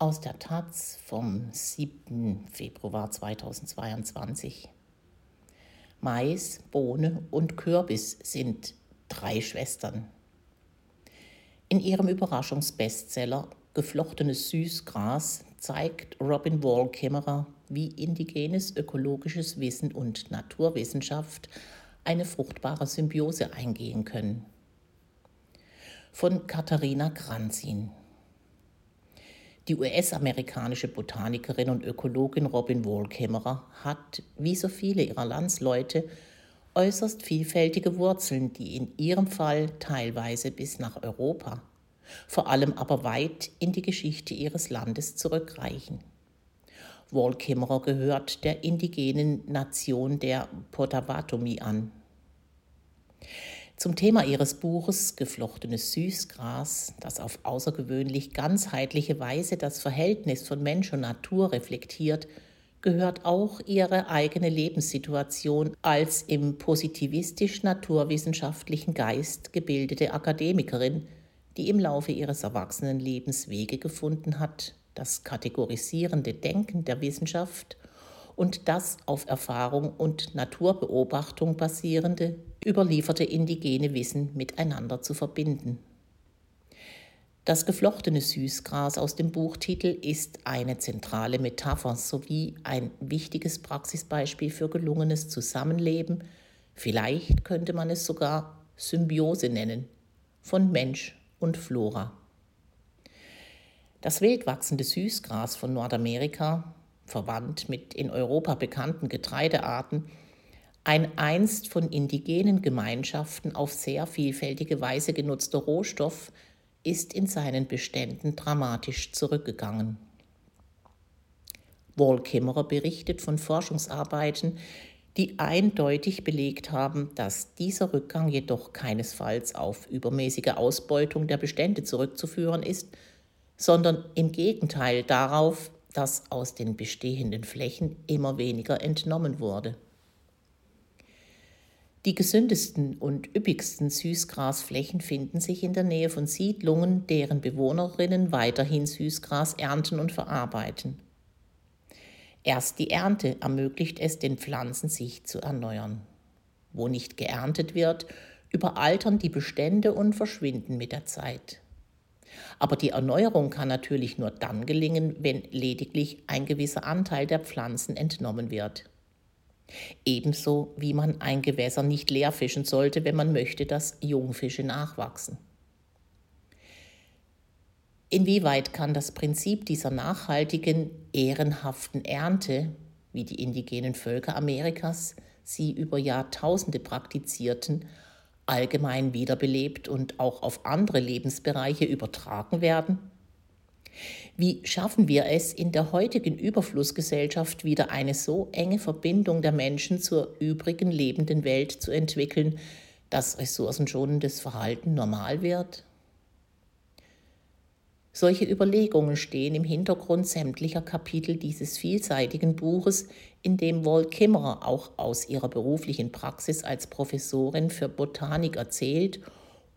Aus der Taz vom 7. Februar 2022. Mais, Bohne und Kürbis sind drei Schwestern. In ihrem Überraschungsbestseller Geflochtenes Süßgras zeigt Robin Wall Kimmerer, wie indigenes ökologisches Wissen und Naturwissenschaft eine fruchtbare Symbiose eingehen können. Von Katharina Kranzin. Die US-amerikanische Botanikerin und Ökologin Robin Wall Kimmerer hat, wie so viele ihrer Landsleute, äußerst vielfältige Wurzeln, die in ihrem Fall teilweise bis nach Europa, vor allem aber weit in die Geschichte ihres Landes zurückreichen. Wall Kimmerer gehört der indigenen Nation der Potawatomi an. Zum Thema ihres Buches Geflochtenes Süßgras, das auf außergewöhnlich ganzheitliche Weise das Verhältnis von Mensch und Natur reflektiert, gehört auch ihre eigene Lebenssituation als im positivistisch-naturwissenschaftlichen Geist gebildete Akademikerin, die im Laufe ihres Erwachsenenlebens Wege gefunden hat, das kategorisierende Denken der Wissenschaft und das auf Erfahrung und Naturbeobachtung basierende, überlieferte indigene Wissen miteinander zu verbinden. Das geflochtene Süßgras aus dem Buchtitel ist eine zentrale Metapher sowie ein wichtiges Praxisbeispiel für gelungenes Zusammenleben, vielleicht könnte man es sogar Symbiose nennen, von Mensch und Flora. Das wildwachsende Süßgras von Nordamerika, verwandt mit in Europa bekannten Getreidearten, ein einst von indigenen Gemeinschaften auf sehr vielfältige Weise genutzter Rohstoff, ist in seinen Beständen dramatisch zurückgegangen. Wall Kimmerer berichtet von Forschungsarbeiten, die eindeutig belegt haben, dass dieser Rückgang jedoch keinesfalls auf übermäßige Ausbeutung der Bestände zurückzuführen ist, sondern im Gegenteil darauf, dass aus den bestehenden Flächen immer weniger entnommen wurde. Die gesündesten und üppigsten Süßgrasflächen finden sich in der Nähe von Siedlungen, deren Bewohnerinnen weiterhin Süßgras ernten und verarbeiten. Erst die Ernte ermöglicht es den Pflanzen, sich zu erneuern. Wo nicht geerntet wird, überaltern die Bestände und verschwinden mit der Zeit. Aber die Erneuerung kann natürlich nur dann gelingen, wenn lediglich ein gewisser Anteil der Pflanzen entnommen wird. Ebenso wie man ein Gewässer nicht leer fischen sollte, wenn man möchte, dass Jungfische nachwachsen. Inwieweit kann das Prinzip dieser nachhaltigen, ehrenhaften Ernte, wie die indigenen Völker Amerikas sie über Jahrtausende praktizierten, allgemein wiederbelebt und auch auf andere Lebensbereiche übertragen werden? Wie schaffen wir es in der heutigen Überflussgesellschaft wieder eine so enge Verbindung der Menschen zur übrigen lebenden Welt zu entwickeln, dass ressourcenschonendes Verhalten normal wird? Solche Überlegungen stehen im Hintergrund sämtlicher Kapitel dieses vielseitigen Buches, in dem Wall Kimmerer auch aus ihrer beruflichen Praxis als Professorin für Botanik erzählt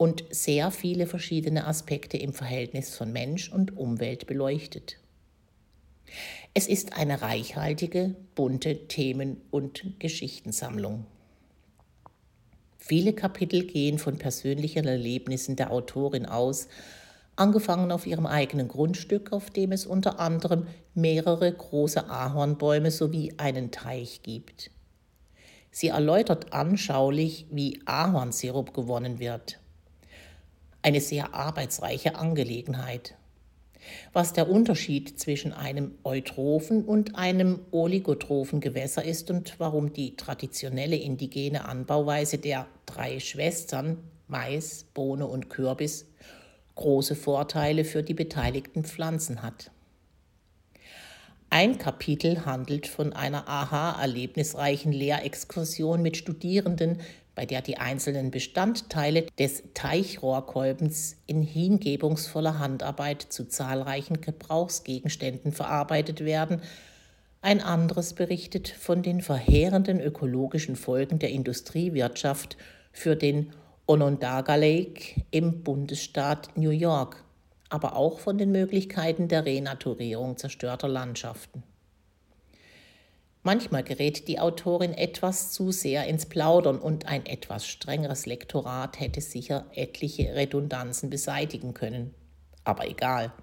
und sehr viele verschiedene Aspekte im Verhältnis von Mensch und Umwelt beleuchtet. Es ist eine reichhaltige, bunte Themen- und Geschichtensammlung. Viele Kapitel gehen von persönlichen Erlebnissen der Autorin aus, angefangen auf ihrem eigenen Grundstück, auf dem es unter anderem mehrere große Ahornbäume sowie einen Teich gibt. Sie erläutert anschaulich, wie Ahornsirup gewonnen wird. Eine sehr arbeitsreiche Angelegenheit. Was der Unterschied zwischen einem eutrophen und einem oligotrophen Gewässer ist und warum die traditionelle indigene Anbauweise der drei Schwestern Mais, Bohne und Kürbis große Vorteile für die beteiligten Pflanzen hat. Ein Kapitel handelt von einer aha-erlebnisreichen Lehrexkursion mit Studierenden, bei der die einzelnen Bestandteile des Teichrohrkolbens in hingebungsvoller Handarbeit zu zahlreichen Gebrauchsgegenständen verarbeitet werden. Ein anderes berichtet von den verheerenden ökologischen Folgen der Industriewirtschaft für den Onondaga Lake im Bundesstaat New York, aber auch von den Möglichkeiten der Renaturierung zerstörter Landschaften. Manchmal gerät die Autorin etwas zu sehr ins Plaudern und ein etwas strengeres Lektorat hätte sicher etliche Redundanzen beseitigen können. Aber egal.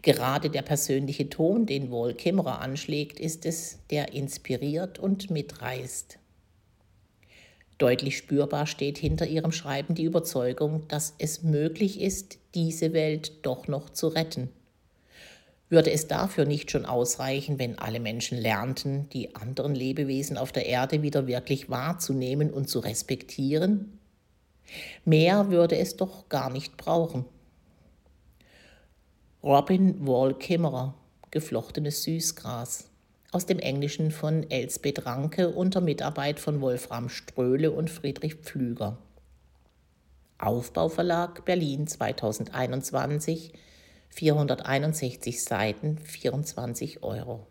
Gerade der persönliche Ton, den wohl Kimmerer anschlägt, ist es, der inspiriert und mitreißt. Deutlich spürbar steht hinter ihrem Schreiben die Überzeugung, dass es möglich ist, diese Welt doch noch zu retten. Würde es dafür nicht schon ausreichen, wenn alle Menschen lernten, die anderen Lebewesen auf der Erde wieder wirklich wahrzunehmen und zu respektieren? Mehr würde es doch gar nicht brauchen. Robin Wall Kimmerer, geflochtenes Süßgras. Aus dem Englischen von Elsbeth Ranke unter Mitarbeit von Wolfram Ströhle und Friedrich Pflüger. Aufbauverlag Berlin 2021, 461 Seiten, 24 Euro.